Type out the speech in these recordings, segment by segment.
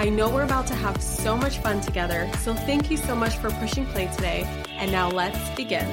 I know we're about to have so much fun together, so thank you so much for pushing play today. And now let's begin.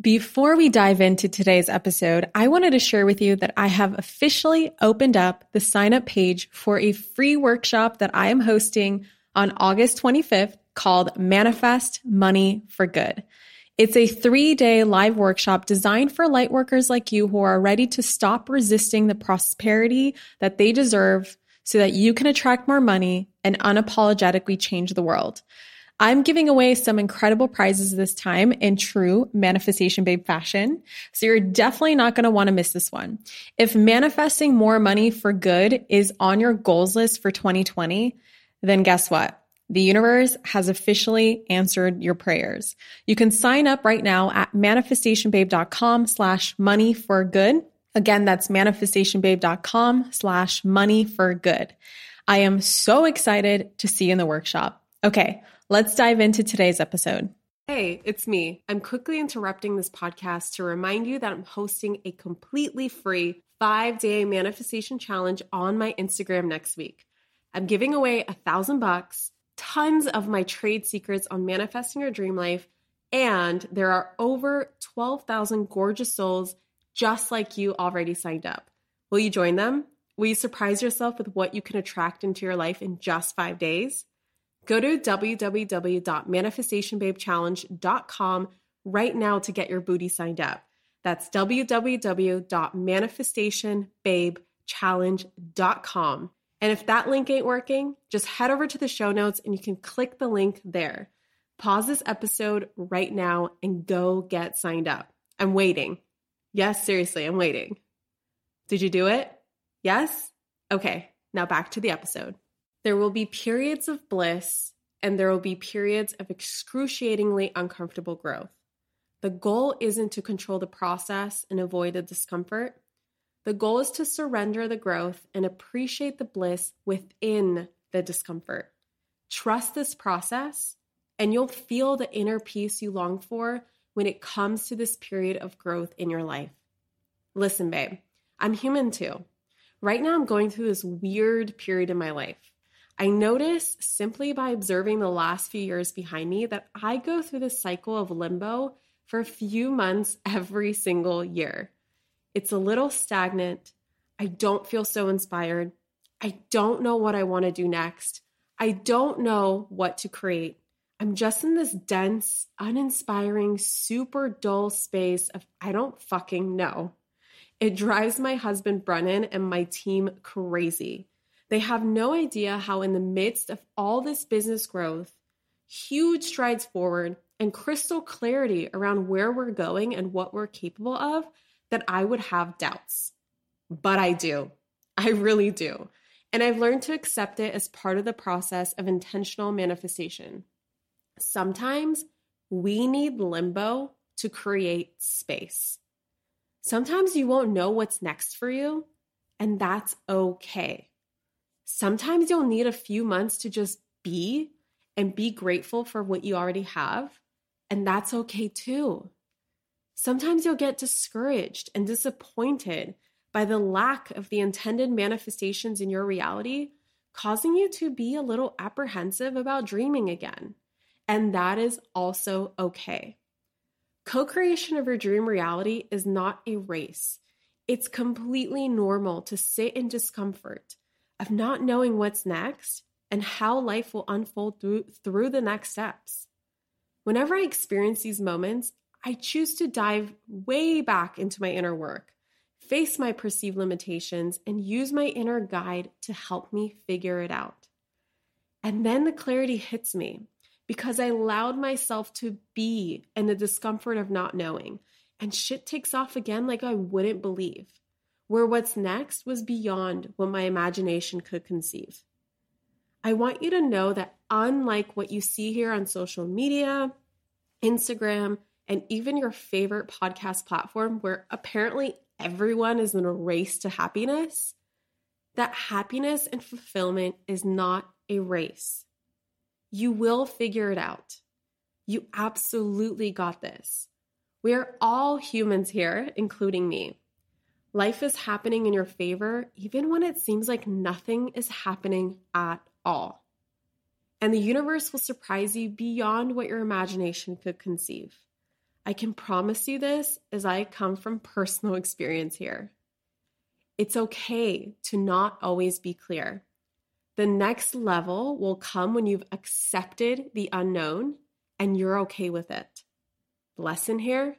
Before we dive into today's episode, I wanted to share with you that I have officially opened up the sign up page for a free workshop that I am hosting on August 25th called Manifest Money for Good. It's a three day live workshop designed for light workers like you who are ready to stop resisting the prosperity that they deserve so that you can attract more money and unapologetically change the world. I'm giving away some incredible prizes this time in true manifestation babe fashion. So you're definitely not going to want to miss this one. If manifesting more money for good is on your goals list for 2020, then guess what? The universe has officially answered your prayers. You can sign up right now at manifestationbabe.com slash money for good. Again, that's manifestationbabe.com slash money for good. I am so excited to see you in the workshop. Okay, let's dive into today's episode. Hey, it's me. I'm quickly interrupting this podcast to remind you that I'm hosting a completely free five day manifestation challenge on my Instagram next week. I'm giving away a thousand bucks, tons of my trade secrets on manifesting your dream life, and there are over 12,000 gorgeous souls just like you already signed up. Will you join them? Will you surprise yourself with what you can attract into your life in just five days? Go to www.manifestationbabechallenge.com right now to get your booty signed up. That's www.manifestationbabechallenge.com. And if that link ain't working, just head over to the show notes and you can click the link there. Pause this episode right now and go get signed up. I'm waiting. Yes, seriously, I'm waiting. Did you do it? Yes? Okay, now back to the episode. There will be periods of bliss and there will be periods of excruciatingly uncomfortable growth. The goal isn't to control the process and avoid the discomfort. The goal is to surrender the growth and appreciate the bliss within the discomfort. Trust this process, and you'll feel the inner peace you long for when it comes to this period of growth in your life. Listen, babe, I'm human too. Right now, I'm going through this weird period in my life. I notice simply by observing the last few years behind me that I go through this cycle of limbo for a few months every single year. It's a little stagnant. I don't feel so inspired. I don't know what I want to do next. I don't know what to create. I'm just in this dense, uninspiring, super dull space of I don't fucking know. It drives my husband Brennan and my team crazy. They have no idea how, in the midst of all this business growth, huge strides forward, and crystal clarity around where we're going and what we're capable of, that I would have doubts. But I do. I really do. And I've learned to accept it as part of the process of intentional manifestation. Sometimes we need limbo to create space. Sometimes you won't know what's next for you, and that's okay sometimes you'll need a few months to just be and be grateful for what you already have. And that's okay too. Sometimes you'll get discouraged and disappointed by the lack of the intended manifestations in your reality, causing you to be a little apprehensive about dreaming again. And that is also okay. Co creation of your dream reality is not a race. It's completely normal to sit in discomfort of not knowing what's next and how life will unfold through, through the next steps. Whenever I experience these moments, I choose to dive way back into my inner work, face my perceived limitations, and use my inner guide to help me figure it out. And then the clarity hits me because I allowed myself to be in the discomfort of not knowing, and shit takes off again like I wouldn't believe, where what's next was beyond what my imagination could conceive. I want you to know that unlike what you see here on social media, Instagram, and even your favorite podcast platform where apparently everyone is in a race to happiness, that happiness and fulfillment is not a race. You will figure it out. You absolutely got this. We are all humans here, including me. Life is happening in your favor, even when it seems like nothing is happening at all. And the universe will surprise you beyond what your imagination could conceive. I can promise you this as I come from personal experience here. It's okay to not always be clear. The next level will come when you've accepted the unknown and you're okay with it. Lesson here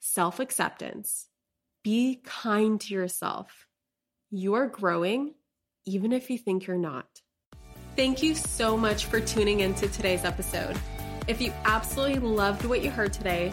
self acceptance. Be kind to yourself. You're growing, even if you think you're not. Thank you so much for tuning into today's episode. If you absolutely loved what you heard today,